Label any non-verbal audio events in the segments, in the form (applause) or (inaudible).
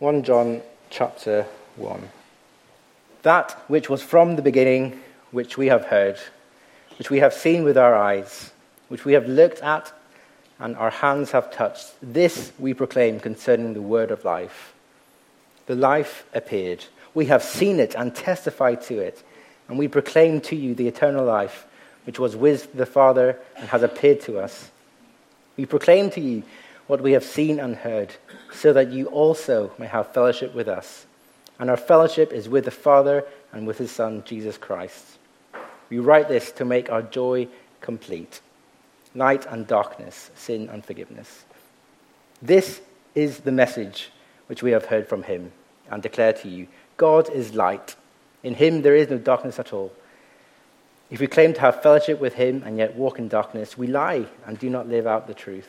1 John chapter 1. That which was from the beginning, which we have heard, which we have seen with our eyes, which we have looked at and our hands have touched, this we proclaim concerning the word of life. The life appeared. We have seen it and testified to it, and we proclaim to you the eternal life, which was with the Father and has appeared to us. We proclaim to you what we have seen and heard, so that you also may have fellowship with us. And our fellowship is with the Father and with his Son, Jesus Christ. We write this to make our joy complete light and darkness, sin and forgiveness. This is the message which we have heard from him and declare to you God is light. In him there is no darkness at all. If we claim to have fellowship with him and yet walk in darkness, we lie and do not live out the truth.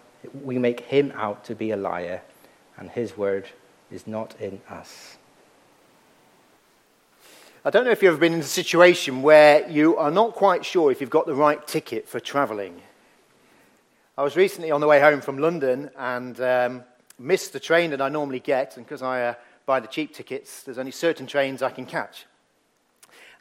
we make him out to be a liar, and his word is not in us. I don't know if you've ever been in a situation where you are not quite sure if you've got the right ticket for travelling. I was recently on the way home from London and um, missed the train that I normally get, and because I uh, buy the cheap tickets, there's only certain trains I can catch.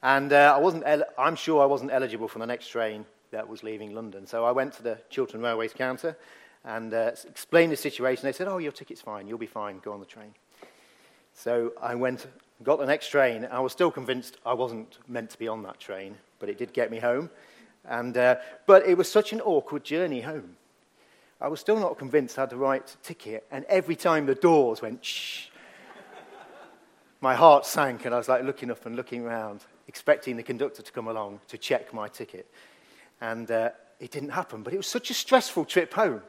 And uh, I wasn't el- I'm sure I wasn't eligible for the next train that was leaving London. So I went to the Chiltern Railways counter and uh, explained the situation. They said, Oh, your ticket's fine. You'll be fine. Go on the train. So I went, got the next train. I was still convinced I wasn't meant to be on that train, but it did get me home. And, uh, but it was such an awkward journey home. I was still not convinced I had the right ticket. And every time the doors went shh, my heart sank, and I was like looking up and looking around, expecting the conductor to come along to check my ticket. And uh, it didn't happen. But it was such a stressful trip home.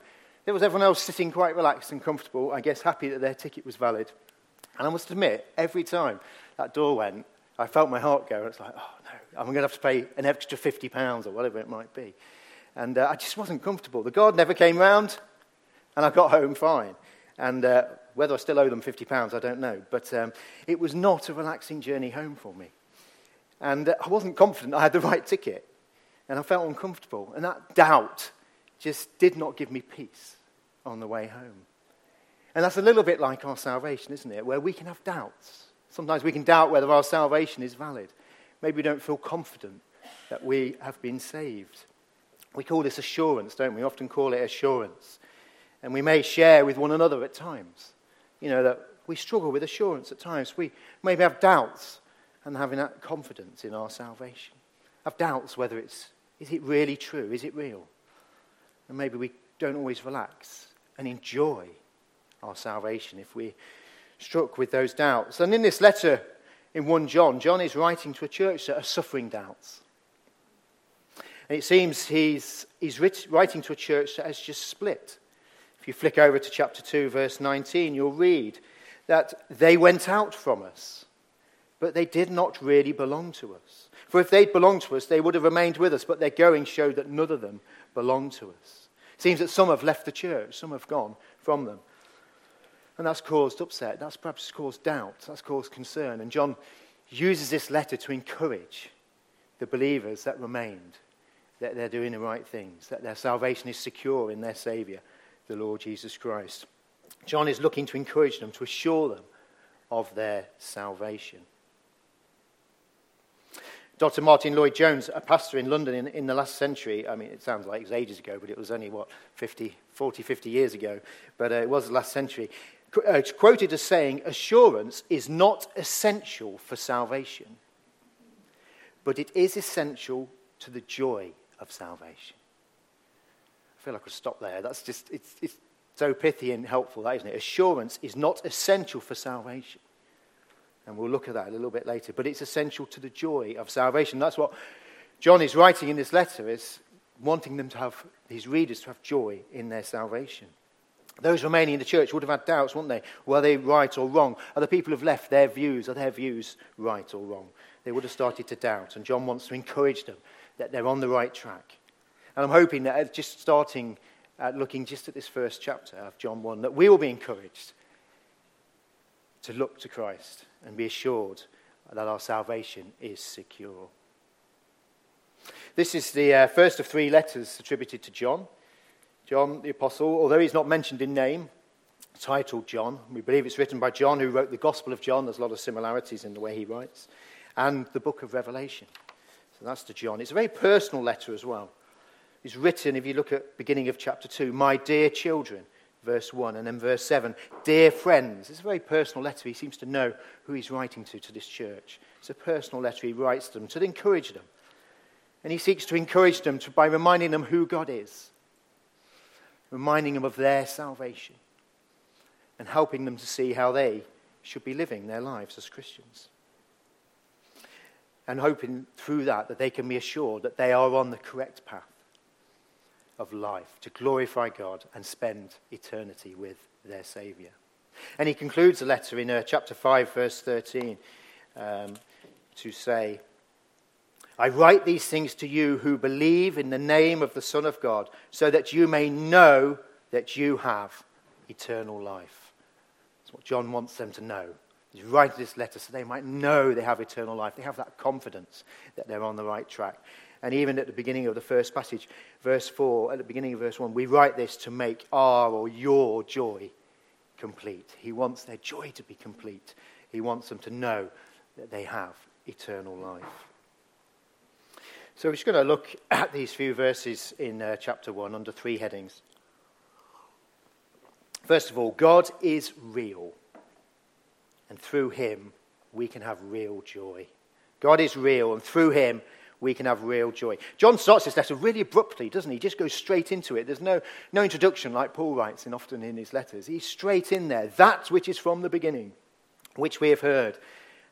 There was everyone else sitting quite relaxed and comfortable, I guess happy that their ticket was valid. And I must admit, every time that door went, I felt my heart go. It's like, oh no, I'm going to have to pay an extra £50 or whatever it might be. And uh, I just wasn't comfortable. The guard never came round, and I got home fine. And uh, whether I still owe them £50, I don't know. But um, it was not a relaxing journey home for me. And uh, I wasn't confident I had the right ticket. And I felt uncomfortable. And that doubt just did not give me peace on the way home. And that's a little bit like our salvation, isn't it? Where we can have doubts. Sometimes we can doubt whether our salvation is valid. Maybe we don't feel confident that we have been saved. We call this assurance, don't we? we often call it assurance. And we may share with one another at times, you know, that we struggle with assurance at times. We maybe have doubts and having that confidence in our salvation. Have doubts whether it's, is it really true? Is it real? And maybe we don't always relax and enjoy our salvation if we're struck with those doubts. And in this letter in 1 John, John is writing to a church that are suffering doubts. And it seems he's, he's writing to a church that has just split. If you flick over to chapter 2, verse 19, you'll read that they went out from us, but they did not really belong to us. For if they'd belonged to us, they would have remained with us, but their going showed that none of them belonged to us. Seems that some have left the church, some have gone from them. And that's caused upset. That's perhaps caused doubt. That's caused concern. And John uses this letter to encourage the believers that remained that they're doing the right things, that their salvation is secure in their Savior, the Lord Jesus Christ. John is looking to encourage them, to assure them of their salvation. Dr. Martyn Lloyd-Jones, a pastor in London in, in, the last century, I mean, it sounds like it was ages ago, but it was only, what, 50, 40, 50 years ago, but uh, it was the last century uh, quoted as saying, Assurance is not essential for salvation, but it is essential to the joy of salvation. I feel like I could stop there. That's just, it's, it's so pithy and helpful, that isn't it? Assurance is not essential for salvation. And we'll look at that a little bit later. But it's essential to the joy of salvation. That's what John is writing in this letter, is wanting them to have, his readers to have joy in their salvation. Those remaining in the church would have had doubts, wouldn't they? Were they right or wrong? Are the people who've left their views, are their views right or wrong? They would have started to doubt. And John wants to encourage them that they're on the right track. And I'm hoping that uh, just starting at looking just at this first chapter of John 1, that we will be encouraged to look to Christ and be assured that our salvation is secure. This is the uh, first of three letters attributed to John. John the Apostle, although he's not mentioned in name, titled John. We believe it's written by John, who wrote the Gospel of John. There's a lot of similarities in the way he writes. And the book of Revelation. So that's to John. It's a very personal letter as well. It's written, if you look at beginning of chapter 2, My dear children, verse 1, and then verse 7, Dear friends. It's a very personal letter. He seems to know who he's writing to, to this church. It's a personal letter he writes to them to encourage them. And he seeks to encourage them to, by reminding them who God is, reminding them of their salvation, and helping them to see how they should be living their lives as Christians. And hoping through that that they can be assured that they are on the correct path of life to glorify God and spend eternity with their Saviour. And he concludes the letter in uh, chapter 5, verse 13, um, to say, I write these things to you who believe in the name of the Son of God, so that you may know that you have eternal life. That's what John wants them to know. He's writing this letter so they might know they have eternal life. They have that confidence that they're on the right track. And even at the beginning of the first passage, verse 4, at the beginning of verse 1, we write this to make our or your joy complete. He wants their joy to be complete. He wants them to know that they have eternal life. So we're just going to look at these few verses in uh, chapter 1 under three headings. First of all, God is real, and through him we can have real joy. God is real, and through him we can have real joy. John starts this letter really abruptly, doesn't he? He just goes straight into it. There's no, no introduction like Paul writes in often in his letters. He's straight in there. That which is from the beginning, which we have heard.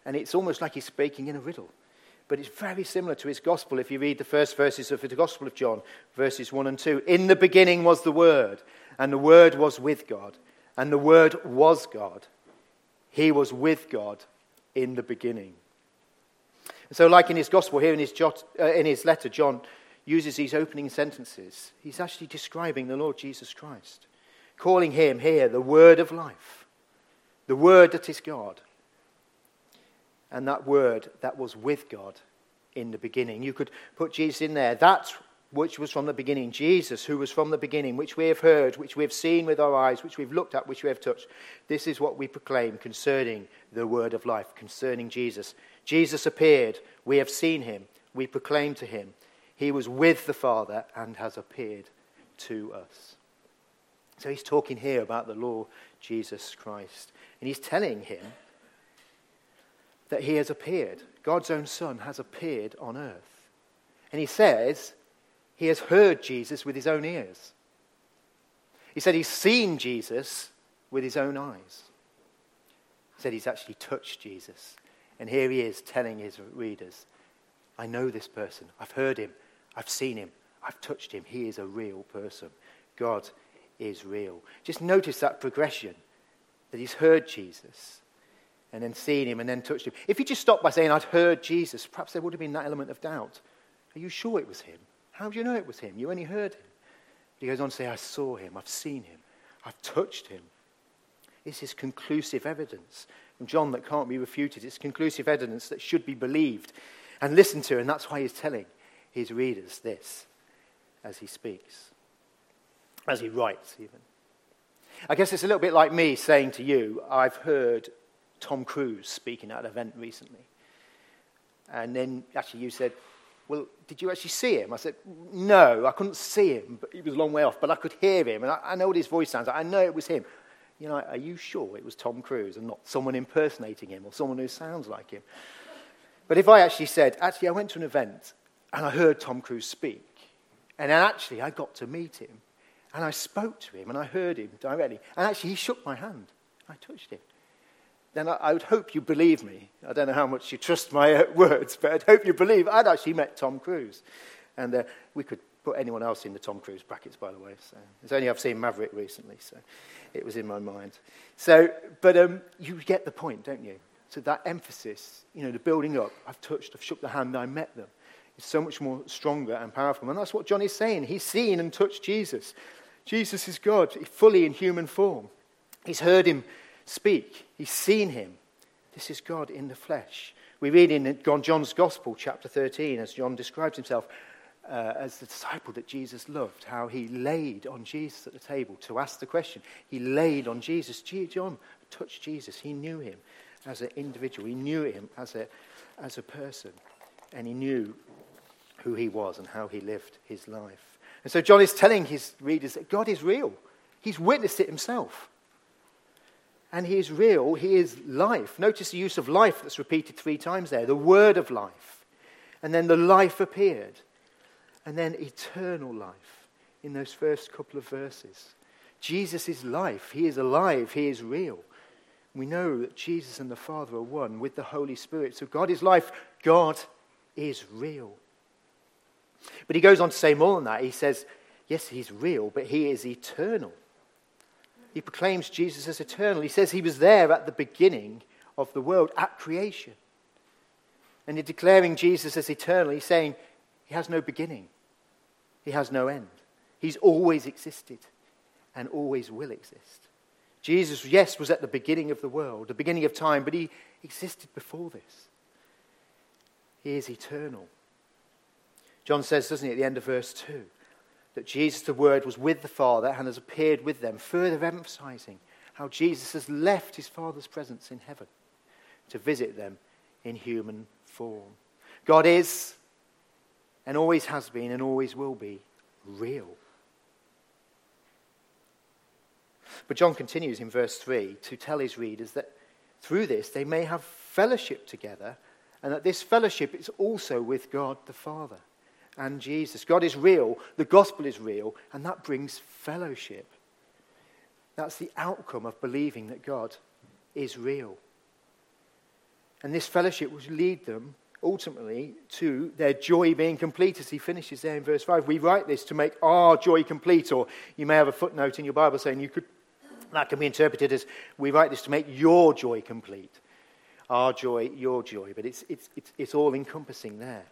And it's almost like he's speaking in a riddle. But it's very similar to his gospel if you read the first verses of the Gospel of John, verses 1 and 2. In the beginning was the Word, and the Word was with God, and the Word was God. He was with God in the beginning. So, like in his gospel here in his, jot, uh, in his letter, John uses these opening sentences. He's actually describing the Lord Jesus Christ, calling him here the Word of life, the Word that is God, and that Word that was with God in the beginning. You could put Jesus in there. That which was from the beginning, Jesus, who was from the beginning, which we have heard, which we have seen with our eyes, which we've looked at, which we have touched. This is what we proclaim concerning the word of life, concerning Jesus. Jesus appeared. We have seen him. We proclaim to him. He was with the Father and has appeared to us. So he's talking here about the Lord Jesus Christ. And he's telling him that he has appeared. God's own Son has appeared on earth. And he says he has heard Jesus with his own ears. He said he's seen Jesus with his own eyes. He said he's actually touched Jesus and here he is telling his readers, I know this person. I've heard him. I've seen him. I've touched him. He is a real person. God is real. Just notice that progression that he's heard Jesus and then seen him and then touched him. If he just stopped by saying, I'd heard Jesus, perhaps there would have been that element of doubt. Are you sure it was him? How do you know it was him? You only heard him. But He goes on to say, I saw him. I've seen him. I've touched him. This is conclusive evidence from John that can't be refuted. It's conclusive evidence that should be believed and listened to, and that's why he's telling his readers this as he speaks, as he writes, even. I guess it's a little bit like me saying to you, I've heard Tom Cruise speaking at an event recently. And then actually you said, Well, did you actually see him? I said, No, I couldn't see him, but he was a long way off, but I could hear him, and I, I know what his voice sounds like. I know it was him you know, are you sure it was Tom Cruise and not someone impersonating him or someone who sounds like him? But if I actually said, actually, I went to an event and I heard Tom Cruise speak, and then actually I got to meet him, and I spoke to him, and I heard him directly, and actually he shook my hand, I touched him. Then I, I would hope you believe me. I don't know how much you trust my uh, (laughs) words, but I'd hope you believe I'd actually met Tom Cruise. And uh, we could put anyone else in the Tom Cruise brackets, by the way. So it's only I've seen Maverick recently, so it was in my mind. So, but um, you get the point, don't you? So that emphasis, you know, the building up. I've touched, I've shook the hand, I met them. It's so much more stronger and powerful. And that's what John is saying. He's seen and touched Jesus. Jesus is God, fully in human form. He's heard him speak. He's seen him. This is God in the flesh. We read in John's Gospel, chapter 13, as John describes himself uh, as the disciple that Jesus loved, how he laid on Jesus at the table to ask the question. He laid on Jesus. John touched Jesus. He knew him as an individual, he knew him as a, as a person, and he knew who he was and how he lived his life. And so John is telling his readers that God is real. He's witnessed it himself. And he is real, he is life. Notice the use of life that's repeated three times there the word of life. And then the life appeared. And then eternal life in those first couple of verses. Jesus is life. He is alive. He is real. We know that Jesus and the Father are one with the Holy Spirit. So God is life. God is real. But he goes on to say more than that. He says, yes, he's real, but he is eternal. He proclaims Jesus as eternal. He says he was there at the beginning of the world, at creation. And in declaring Jesus as eternal, he's saying he has no beginning, he has no end. He's always existed and always will exist. Jesus, yes, was at the beginning of the world, the beginning of time, but he existed before this. He is eternal. John says, doesn't he, at the end of verse 2, that Jesus, the Word, was with the Father and has appeared with them, further emphasizing how Jesus has left his Father's presence in heaven to visit them in human form. God is, and always has been, and always will be, real. But John continues in verse 3 to tell his readers that through this they may have fellowship together, and that this fellowship is also with God the Father and Jesus. God is real, the gospel is real, and that brings fellowship. That's the outcome of believing that God is real. And this fellowship will lead them ultimately to their joy being complete, as he finishes there in verse 5. We write this to make our joy complete, or you may have a footnote in your Bible saying you could, that can be interpreted as we write this to make your joy complete. Our joy, your joy, but it's, it's, it's, it's all encompassing there.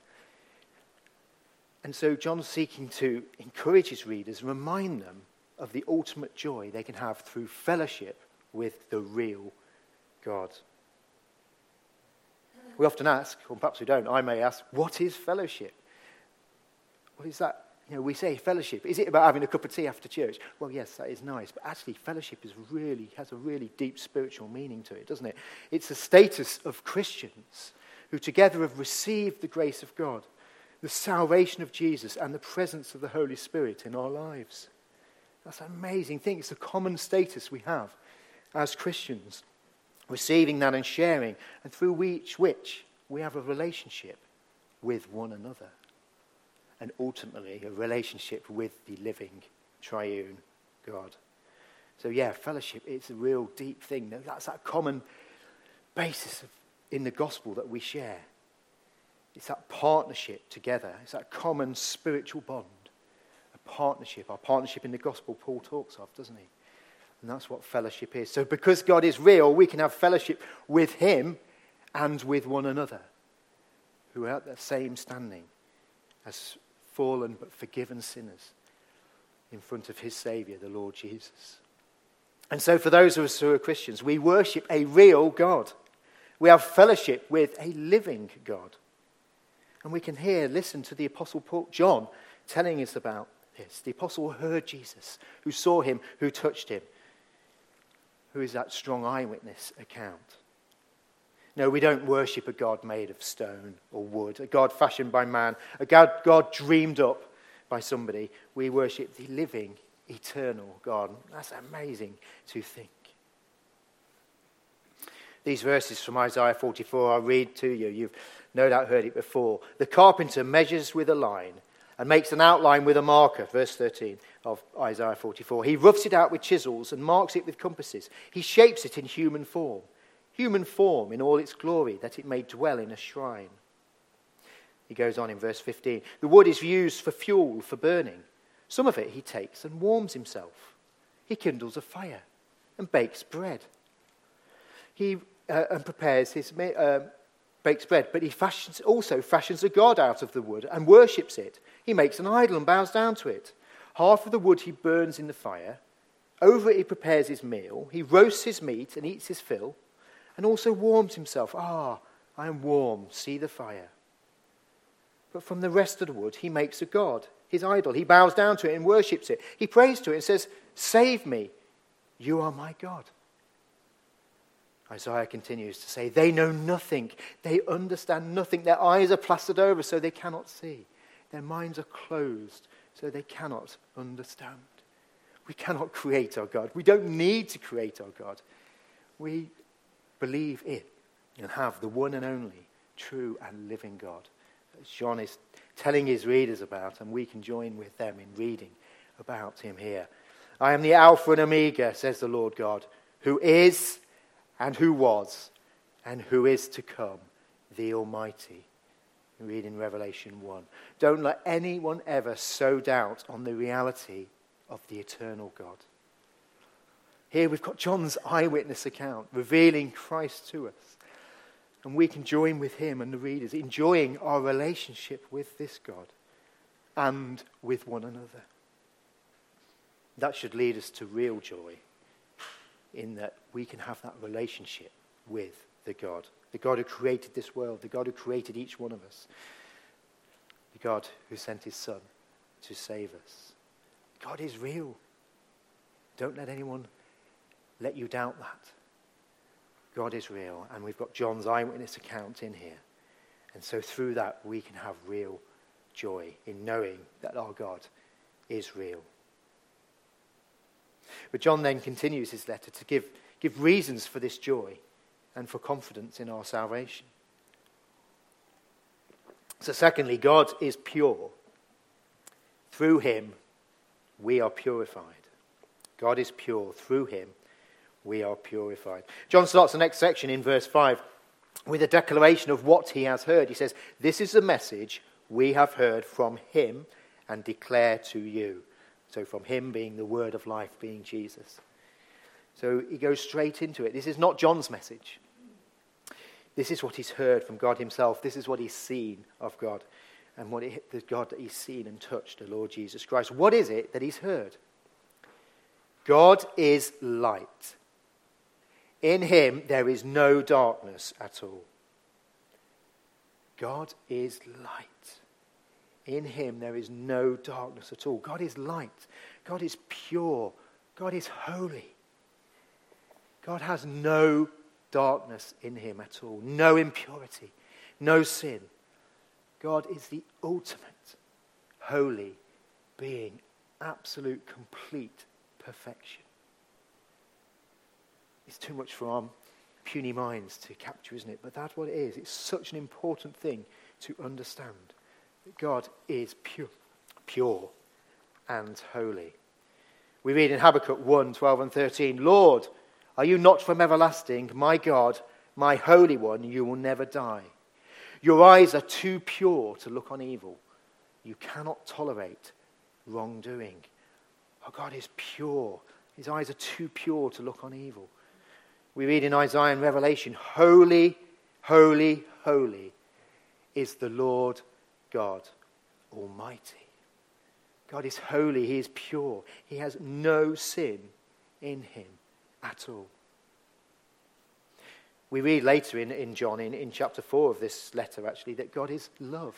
And so John's seeking to encourage his readers, remind them of the ultimate joy they can have through fellowship with the real God. We often ask, or perhaps we don't, I may ask, what is fellowship? What is that? You know, we say fellowship. Is it about having a cup of tea after church? Well, yes, that is nice. But actually, fellowship is really, has a really deep spiritual meaning to it, doesn't it? It's a status of Christians who together have received the grace of God the salvation of Jesus and the presence of the Holy Spirit in our lives. That's an amazing thing. It's a common status we have as Christians, receiving that and sharing, and through which, which we have a relationship with one another, and ultimately a relationship with the living triune God. So, yeah, fellowship, it's a real deep thing. That's that common basis of, in the gospel that we share. It's that partnership together. It's that common spiritual bond. A partnership. Our partnership in the gospel Paul talks of, doesn't he? And that's what fellowship is. So because God is real, we can have fellowship with him and with one another who are at the same standing as fallen but forgiven sinners in front of his Saviour, the Lord Jesus. And so, for those of us who are Christians, we worship a real God. We have fellowship with a living God. And we can hear, listen to the Apostle Paul, John telling us about this. The Apostle heard Jesus, who saw him, who touched him, who is that strong eyewitness account. No, we don't worship a God made of stone or wood, a God fashioned by man, a God, God dreamed up by somebody. We worship the living, eternal God. That's amazing to think. These verses from Isaiah 44 I'll read to you. You've no doubt heard it before. The carpenter measures with a line and makes an outline with a marker, verse 13 of Isaiah 44. He roughs it out with chisels and marks it with compasses. He shapes it in human form, human form in all its glory, that it may dwell in a shrine. He goes on in verse 15. The wood is used for fuel, for burning. Some of it he takes and warms himself. He kindles a fire and bakes bread. He uh, and prepares his uh, bakes bread, but he fashions, also fashions a god out of the wood and worships it. He makes an idol and bows down to it. Half of the wood he burns in the fire. Over it he prepares his meal. He roasts his meat and eats his fill, and also warms himself. Ah, I am warm. See the fire. But from the rest of the wood he makes a god, his idol. He bows down to it and worships it. He prays to it and says, Save me. You are my God. Isaiah continues to say, They know nothing. They understand nothing. Their eyes are plastered over so they cannot see. Their minds are closed so they cannot understand. We cannot create our God. We don't need to create our God. We believe in and have the one and only true and living God. As John is telling his readers about, and we can join with them in reading about him here. I am the Alpha and Omega, says the Lord God, who is and who was and who is to come, the Almighty. Read in Revelation 1. Don't let anyone ever sow doubt on the reality of the eternal God. Here we've got John's eyewitness account revealing Christ to us. And we can join with him and the readers, enjoying our relationship with this God and with one another. That should lead us to real joy in that we can have that relationship with the God, the God who created this world, the God who created each one of us, the God who sent his Son to save us. God is real. Don't let anyone let you doubt that. God is real, and we've got John's eyewitness account in here. And so through that, we can have real joy in knowing that our God is real. But John then continues his letter to give, give reasons for this joy and for confidence in our salvation. So, secondly, God is pure. Through him, we are purified. God is pure. Through him, we are purified. John starts the next section in verse 5 with a declaration of what he has heard. He says, This is the message we have heard from him and declare to you. So, from him being the word of life, being Jesus. So, he goes straight into it. This is not John's message. This is what he's heard from God himself. This is what he's seen of God and what the God that he's seen and touched, the Lord Jesus Christ. What is it that he's heard? God is light. In him there is no darkness at all. God is light. In him there is no darkness at all. God is light. God is pure. God is holy. God has no darkness in him at all, no impurity, no sin. God is the ultimate holy being, absolute, complete perfection. It's too much for our puny minds to capture, isn't it? But that's what it is. It's such an important thing to understand. That God is pure, pure and holy. We read in Habakkuk 1 12 and 13, Lord, are you not from everlasting? My God, my Holy One, you will never die. Your eyes are too pure to look on evil. You cannot tolerate wrongdoing. Our God is pure. His eyes are too pure to look on evil. We read in Isaiah and Revelation, Holy, holy, holy is the Lord God Almighty. God is holy, He is pure, He has no sin in Him at all. We read later in, in John, in, in chapter 4 of this letter, actually, that God is love.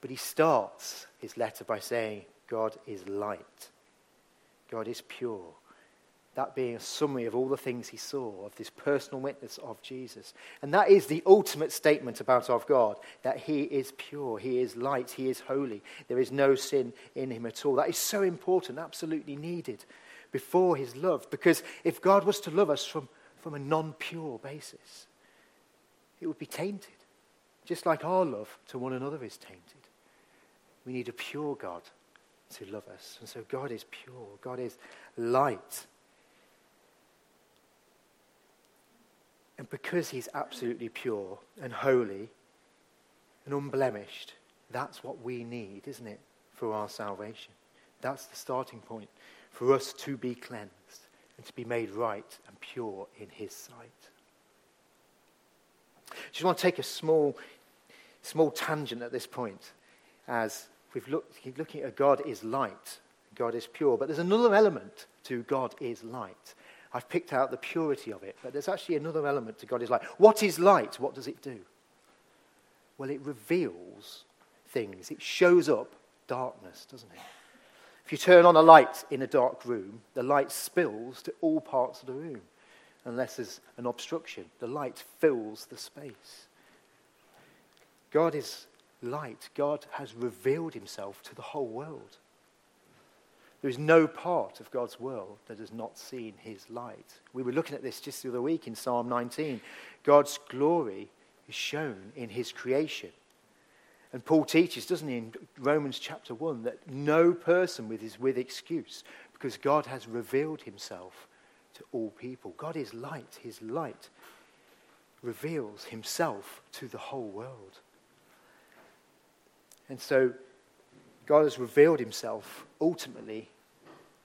But he starts his letter by saying, God is light. God is pure that being a summary of all the things he saw, of this personal witness of Jesus. And that is the ultimate statement about our God that he is pure, he is light, he is holy. There is no sin in him at all. That is so important, absolutely needed before his love. Because if God was to love us from, from a non pure basis, it would be tainted, just like our love to one another is tainted. We need a pure God to love us. And so God is pure, God is light. And because he's absolutely pure and holy, and unblemished. That's what we need, isn't it, for our salvation? That's the starting point for us to be cleansed and to be made right and pure in His sight. I Just want to take a small, small tangent at this point as we've looked, looking at God is light, God is pure. But there's another element to God is light. I've picked out the purity of it, but there's actually another element to God is light. What is light? What does it do? Well, it reveals things, it shows up darkness, doesn't it? If you turn on a light in a dark room, the light spills to all parts of the room, unless there's an obstruction. The light fills the space. God is light. God has revealed himself to the whole world. There is no part of God's world that has not seen his light. We were looking at this just the other week in Psalm 19. God's glory is shown in his creation. And Paul teaches, doesn't he, in Romans chapter 1, that no person with is with excuse because God has revealed himself to all people. God is light. His light reveals himself to the whole world. And so God has revealed himself ultimately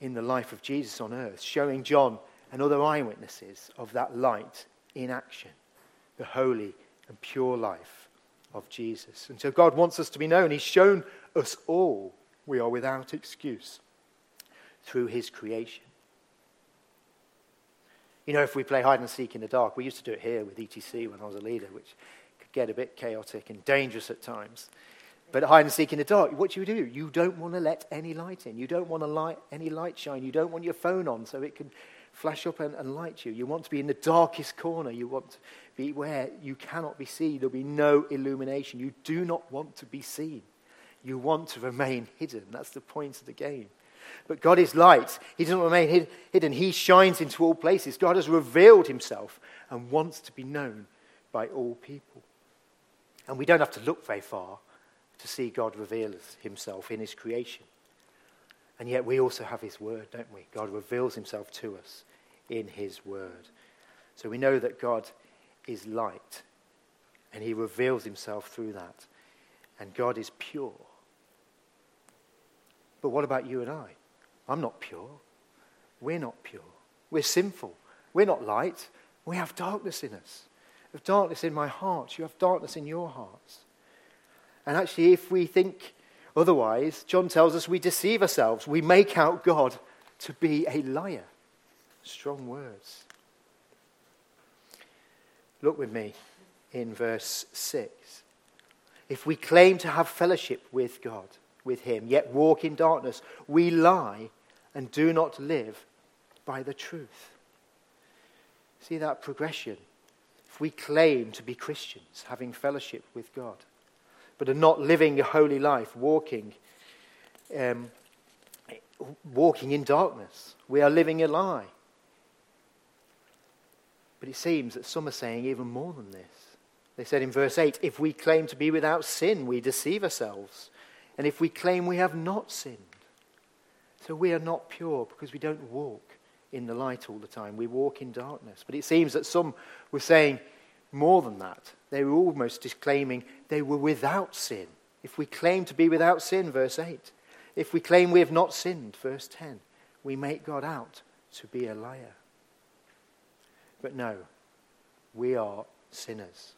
in the life of Jesus on earth, showing John and other eyewitnesses of that light in action, the holy and pure life of Jesus. And so God wants us to be known. He's shown us all we are without excuse through his creation. You know, if we play hide and seek in the dark, we used to do it here with ETC when I was a leader, which could get a bit chaotic and dangerous at times. But hide and seek in the dark, what do you do? You don't want to let any light in. You don't want to light any light shine. You don't want your phone on so it can flash up and, and light you. You want to be in the darkest corner. You want to be where you cannot be seen. There'll be no illumination. You do not want to be seen. You want to remain hidden. That's the point of the game. But God is light. He doesn't remain hid, hidden. He shines into all places. God has revealed himself and wants to be known by all people. And we don't have to look very far to see God reveal himself in his creation. And yet we also have his word, don't we? God reveals himself to us in his word. So we know that God is light and he reveals himself through that. And God is pure. But what about you and I? I'm not pure. We're not pure. We're sinful. We're not light. We have darkness in us. You have darkness in my heart. You have darkness in your hearts. And actually, if we think otherwise, John tells us we deceive ourselves. We make out God to be a liar. Strong words. Look with me in verse 6. If we claim to have fellowship with God, with Him, yet walk in darkness, we lie and do not live by the truth. See that progression? If we claim to be Christians, having fellowship with God, but are not living a holy life, walking, um, walking in darkness. We are living a lie. But it seems that some are saying even more than this. They said in verse 8 if we claim to be without sin, we deceive ourselves. And if we claim we have not sinned, so we are not pure because we don't walk in the light all the time. We walk in darkness. But it seems that some were saying more than that. They were almost disclaiming they were without sin. If we claim to be without sin, verse 8, if we claim we have not sinned, verse 10, we make God out to be a liar. But no, we are sinners.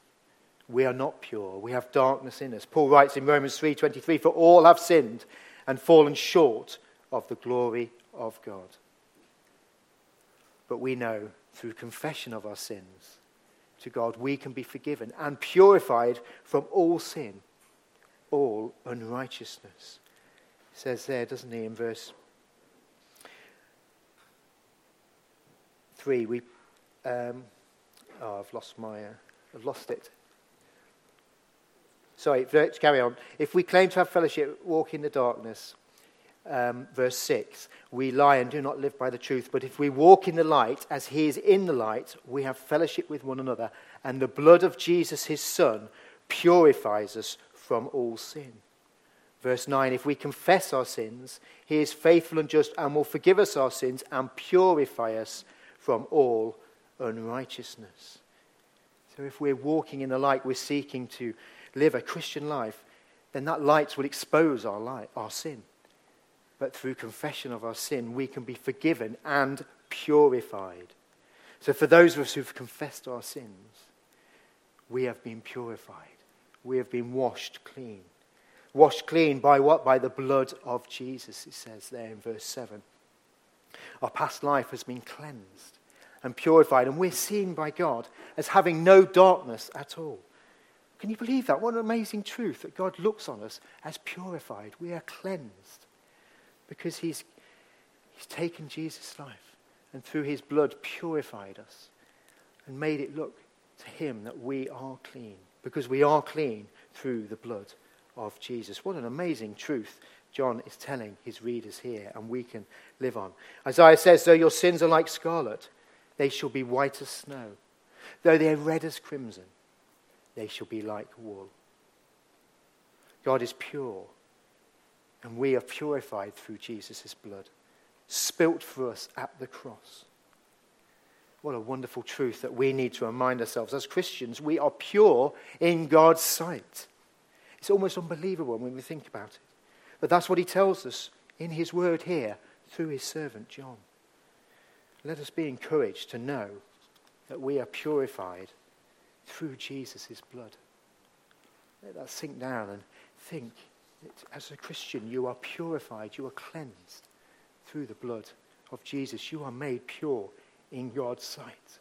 We are not pure. We have darkness in us. Paul writes in Romans 3:23 for all have sinned and fallen short of the glory of God. But we know through confession of our sins to God, we can be forgiven and purified from all sin, all unrighteousness. Says there, doesn't he, in verse 3, we, um, oh, I've lost my, uh, I've lost it. Sorry, let's carry on. If we claim to have fellowship, walk in the darkness, um, verse 6, we lie and do not live by the truth. But if we walk in the light as he is in the light, we have fellowship with one another. And the blood of Jesus, his Son, purifies us from all sin. Verse 9, if we confess our sins, he is faithful and just and will forgive us our sins and purify us from all unrighteousness. So if we're walking in the light, we're seeking to live a Christian life, then that light will expose our, light, our sin. But through confession of our sin, we can be forgiven and purified. So for those of us who've confessed our sins, we have been purified. We have been washed clean. Washed clean by what? By the blood of Jesus, it says there in verse 7. Our past life has been cleansed and purified, and we're seen by God as having no darkness at all. Can you believe that? What an amazing truth that God looks on us as purified. We are cleansed because He's, he's taken Jesus' life and through His blood purified us and made it look to Him that we are clean because we are clean through the blood of Jesus. What an amazing truth John is telling his readers here, and we can live on. Isaiah says, Though your sins are like scarlet, they shall be white as snow. Though they are red as crimson, they shall be like wool. God is pure, and we are purified through Jesus' blood, spilt for us at the cross. What a wonderful truth that we need to remind ourselves. As Christians, we are pure in God's sight. It's almost unbelievable when we think about it. But that's what he tells us in his word here through his servant John. Let us be encouraged to know that we are purified through Jesus' blood. Let that sink down and think as a Christian, you are purified, you are cleansed through the blood of Jesus. You are made pure in God's sight.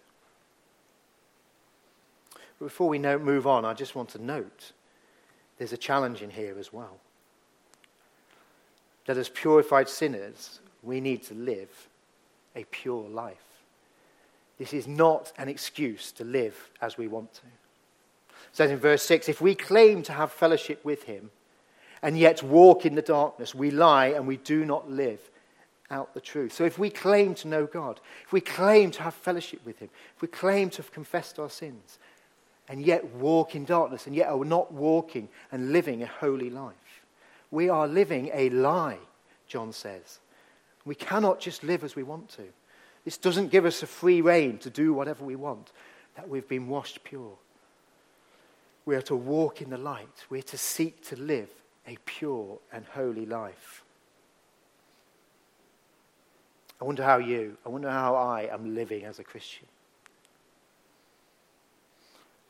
But before we move on, I just want to note there's a challenge in here as well. That as purified sinners, we need to live a pure life. This is not an excuse to live as we want to. It says in verse 6 if we claim to have fellowship with him and yet walk in the darkness, we lie and we do not live out the truth. So if we claim to know God, if we claim to have fellowship with him, if we claim to have confessed our sins, and yet walk in darkness, and yet are not walking and living a holy life, we are living a lie, John says. We cannot just live as we want to. This doesn't give us a free rein to do whatever we want, that we've been washed pure. We are to walk in the light. We are to seek to live a pure and holy life. I wonder how you, I wonder how I am living as a Christian.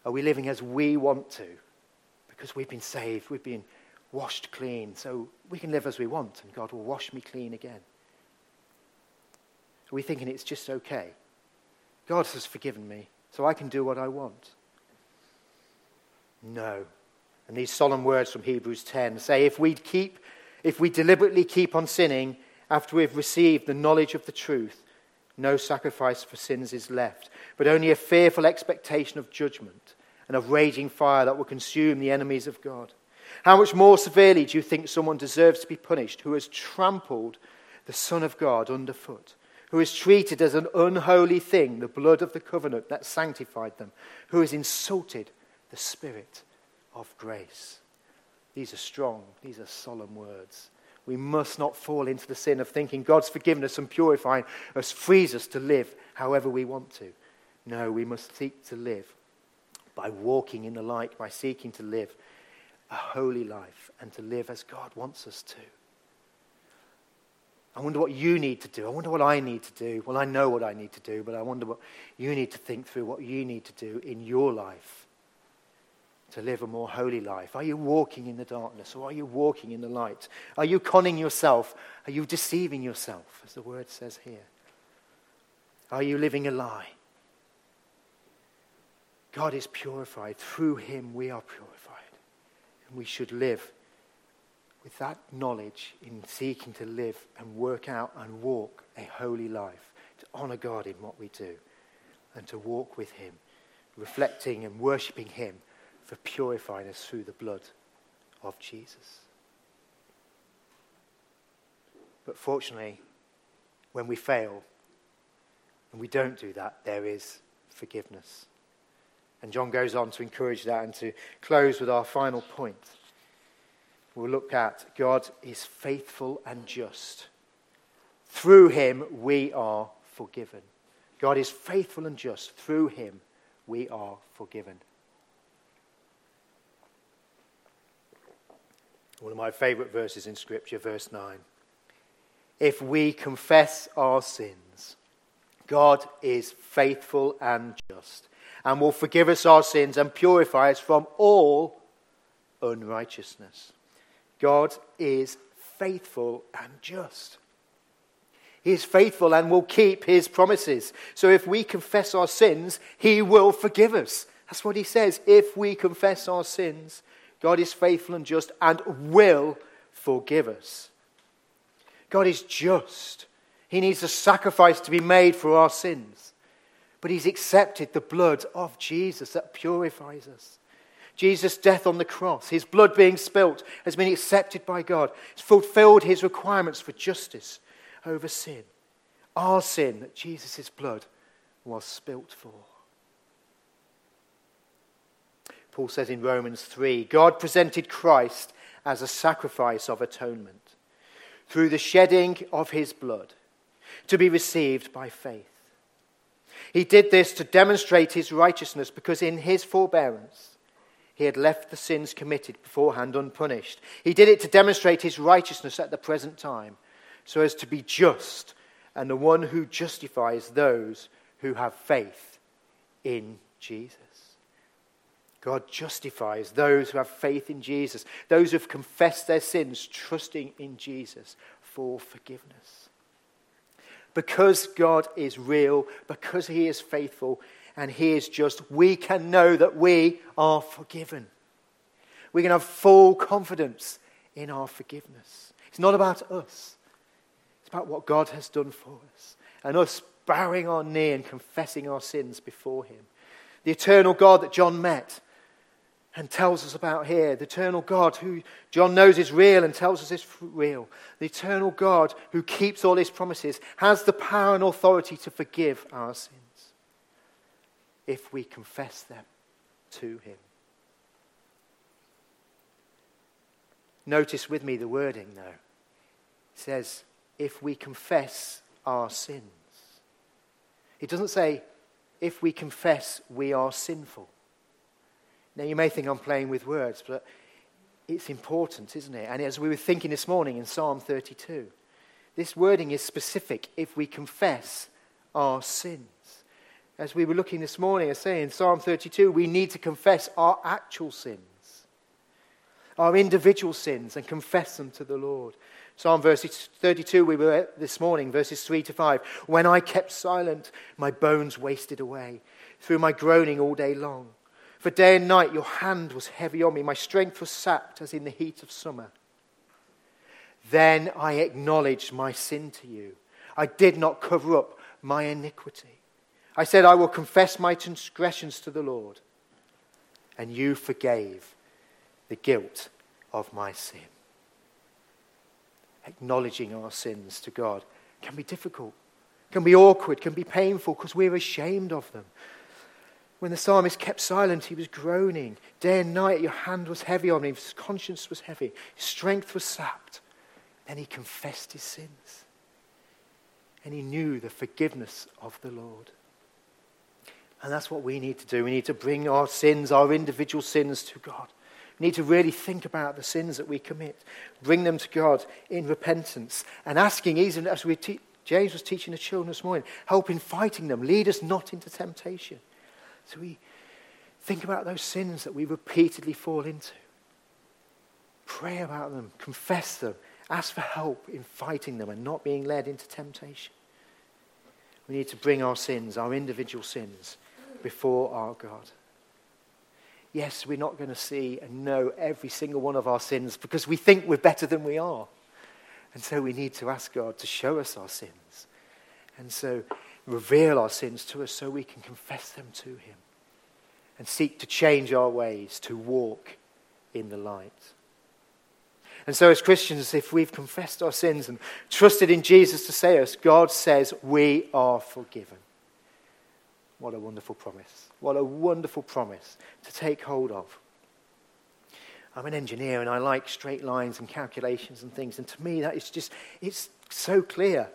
Are we living as we want to? Because we've been saved, we've been washed clean, so we can live as we want and God will wash me clean again. Are we thinking it's just okay? God has forgiven me, so I can do what I want. No. And these solemn words from Hebrews 10 say if we keep if we deliberately keep on sinning after we've received the knowledge of the truth, no sacrifice for sins is left, but only a fearful expectation of judgment and of raging fire that will consume the enemies of God. How much more severely do you think someone deserves to be punished who has trampled the Son of God underfoot, who has treated as an unholy thing the blood of the covenant that sanctified them, who has insulted the Spirit of grace? These are strong, these are solemn words. We must not fall into the sin of thinking God's forgiveness and purifying us frees us to live however we want to. No, we must seek to live by walking in the light, by seeking to live a holy life and to live as God wants us to. I wonder what you need to do. I wonder what I need to do. Well, I know what I need to do, but I wonder what you need to think through, what you need to do in your life to live a more holy life? Are you walking in the darkness or are you walking in the light? Are you conning yourself? Are you deceiving yourself, as the word says here? Are you living a lie? God is purified. Through him, we are purified. And we should live with that knowledge in seeking to live and work out and walk a holy life, to honor God in what we do, and to walk with him, reflecting and worshipping him for purifying us through the blood of Jesus. But fortunately, when we fail and we don't do that, there is forgiveness. And John goes on to encourage that and to close with our final point. We'll look at God is faithful and just. Through him we are forgiven. God is faithful and just. Through him we are forgiven. One of my favorite verses in Scripture, verse 9. If we confess our sins, God is faithful and just and will forgive us our sins and purify us from all unrighteousness. God is faithful and just. He is faithful and will keep his promises. So if we confess our sins, he will forgive us. That's what he says. If we confess our sins, God is faithful and just and will forgive us. God is just. He needs a sacrifice to be made for our sins. But he's accepted the blood of Jesus that purifies us. Jesus' death on the cross, his blood being spilt, has been accepted by God. It's fulfilled his requirements for justice over sin. Our sin that Jesus' blood was spilt for. Paul says in Romans 3 God presented Christ as a sacrifice of atonement through the shedding of his blood to be received by faith. He did this to demonstrate his righteousness because in his forbearance he had left the sins committed beforehand unpunished. He did it to demonstrate his righteousness at the present time so as to be just and the one who justifies those who have faith in Jesus. God justifies those who have faith in Jesus, those who have confessed their sins, trusting in Jesus for forgiveness. Because God is real, because He is faithful, and He is just, we can know that we are forgiven. We can have full confidence in our forgiveness. It's not about us, it's about what God has done for us, and us bowing our knee and confessing our sins before Him. The eternal God that John met and tells us about here. The eternal God who John knows is real and tells us is real. The eternal God who keeps all his promises has the power and authority to forgive our sins if we confess them to him. Notice with me the wording, though. It says, if we confess our sins. It doesn't say, if we confess we are sinful. Now, you may think I'm playing with words, but it's important, isn't it? And as we were thinking this morning in Psalm 32, this wording is specific if we confess our sins. As we were looking this morning, I say in Psalm 32, we need to confess our actual sins, our individual sins, and confess them to the Lord. Psalm verse 32, we were this morning, verses 3 to 5. When I kept silent, my bones wasted away through my groaning all day long. For day and night your hand was heavy on me. My strength was sapped as in the heat of summer. Then I acknowledged my sin to you. I did not cover up my iniquity. I said, I will confess my transgressions to the Lord. And you forgave the guilt of my sin. Acknowledging our sins to God can be difficult, can be awkward, can be painful because we're ashamed of them. When the psalmist kept silent, he was groaning. Day and night, your hand was heavy on him. His conscience was heavy. His strength was sapped. Then he confessed his sins. And he knew the forgiveness of the Lord. And that's what we need to do. We need to bring our sins, our individual sins, to God. We need to really think about the sins that we commit, bring them to God in repentance, and asking, even as we te- James was teaching the children this morning, help in fighting them. Lead us not into temptation. So we think about those sins that we repeatedly fall into. Pray about them, confess them, ask for help in fighting them and not being led into temptation. We need to bring our sins, our individual sins, before our God. Yes, we're not going to see and know every single one of our sins because we think we're better than we are. And so we need to ask God to show us our sins. And so reveal our sins to us so we can confess them to Him and seek to change our ways to walk in the light. And so, as Christians, if we've confessed our sins and trusted in Jesus to save us, God says we are forgiven. What a wonderful promise. What a wonderful promise to take hold of. I'm an engineer and I like straight lines and calculations and things. And to me, that is just, it's so clear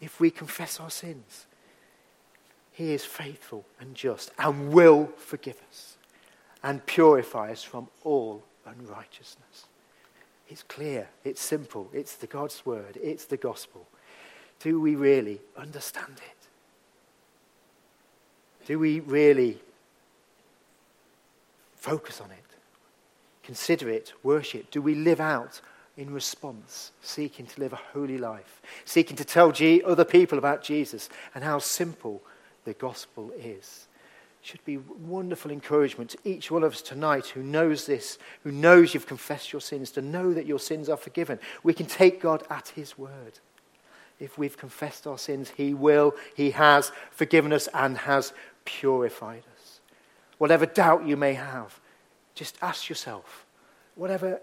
if we confess our sins He is faithful and just and will forgive us and purify us from all unrighteousness. It's clear, it's simple, it's the God's word, it's the gospel. Do we really understand it? Do we really focus on it? Consider it, worship? Do we live out in response, seeking to live a holy life, seeking to tell other people about Jesus and how simple the gospel is? Should be wonderful encouragement to each one of us tonight who knows this, who knows you've confessed your sins, to know that your sins are forgiven. We can take God at His word. If we've confessed our sins, He will, He has forgiven us and has purified us. Whatever doubt you may have, just ask yourself, whatever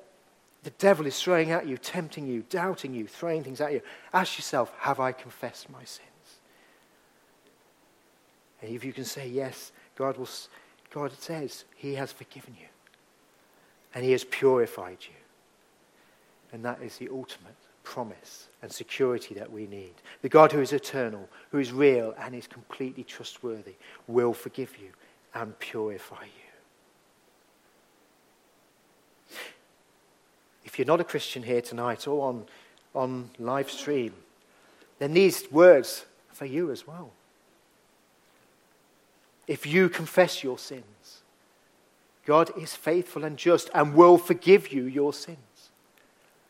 the devil is throwing at you, tempting you, doubting you, throwing things at you, ask yourself, have I confessed my sins? And if you can say yes, God, will, God says He has forgiven you and He has purified you. And that is the ultimate promise and security that we need. The God who is eternal, who is real, and is completely trustworthy will forgive you and purify you. If you're not a Christian here tonight or on, on live stream, then these words are for you as well. If you confess your sins, God is faithful and just and will forgive you your sins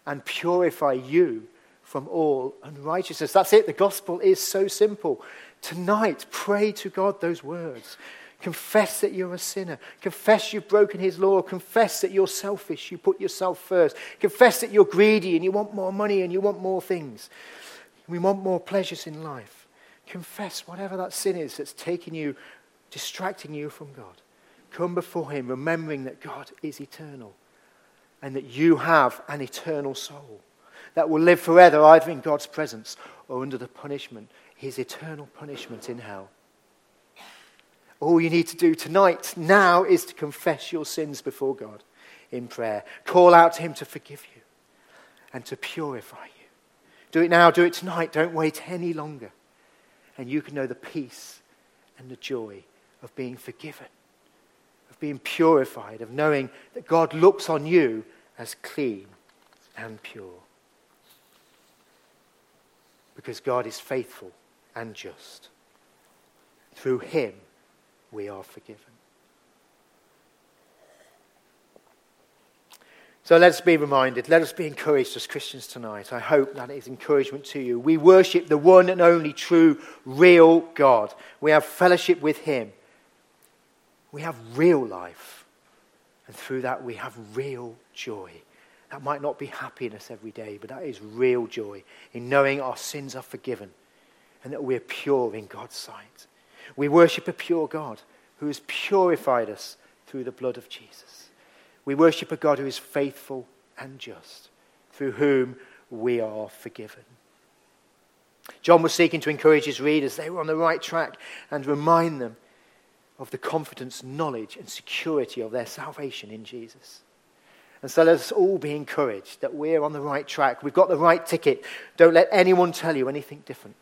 and purify you from all unrighteousness. That's it. The gospel is so simple. Tonight, pray to God those words. Confess that you're a sinner. Confess you've broken his law. Confess that you're selfish. You put yourself first. Confess that you're greedy and you want more money and you want more things. We want more pleasures in life. Confess whatever that sin is that's taking you, distracting you from God. Come before him, remembering that God is eternal and that you have an eternal soul that will live forever either in God's presence or under the punishment, his eternal punishment in hell. All you need to do tonight, now, is to confess your sins before God in prayer. Call out to him to forgive you and to purify you. Do it now, do it tonight. Don't wait any longer. And you can know the peace and the joy of being forgiven of being purified, of knowing that God looks on you as clean and pure. Because God is faithful and just. Through him, we are forgiven. So let us be reminded, let us be encouraged as Christians tonight. I hope that is encouragement to you. We worship the one and only true, real God. We have fellowship with him we have real life. And through that, we have real joy. That might not be happiness every day, but that is real joy in knowing our sins are forgiven and that we're pure in God's sight. We worship a pure God who has purified us through the blood of Jesus. We worship a God who is faithful and just, through whom we are forgiven. John was seeking to encourage his readers they were on the right track and remind them of the confidence, knowledge, and security of their salvation in Jesus. And so let us all be encouraged that we're on the right track. We've got the right ticket. Don't let anyone tell you anything different.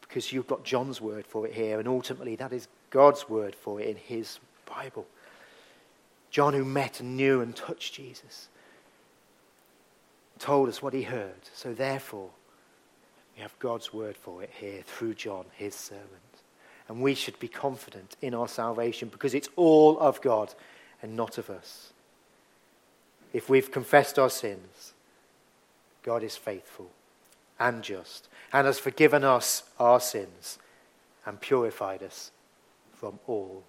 Because you've got John's word for it here, and ultimately that is God's word for it in his Bible. John, who met and knew and touched Jesus, told us what he heard. So therefore, we have God's word for it here through John, his servant. And we should be confident in our salvation because it's all of God and not of us. If we've confessed our sins, God is faithful and just and has forgiven us our sins and purified us from all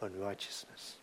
unrighteousness.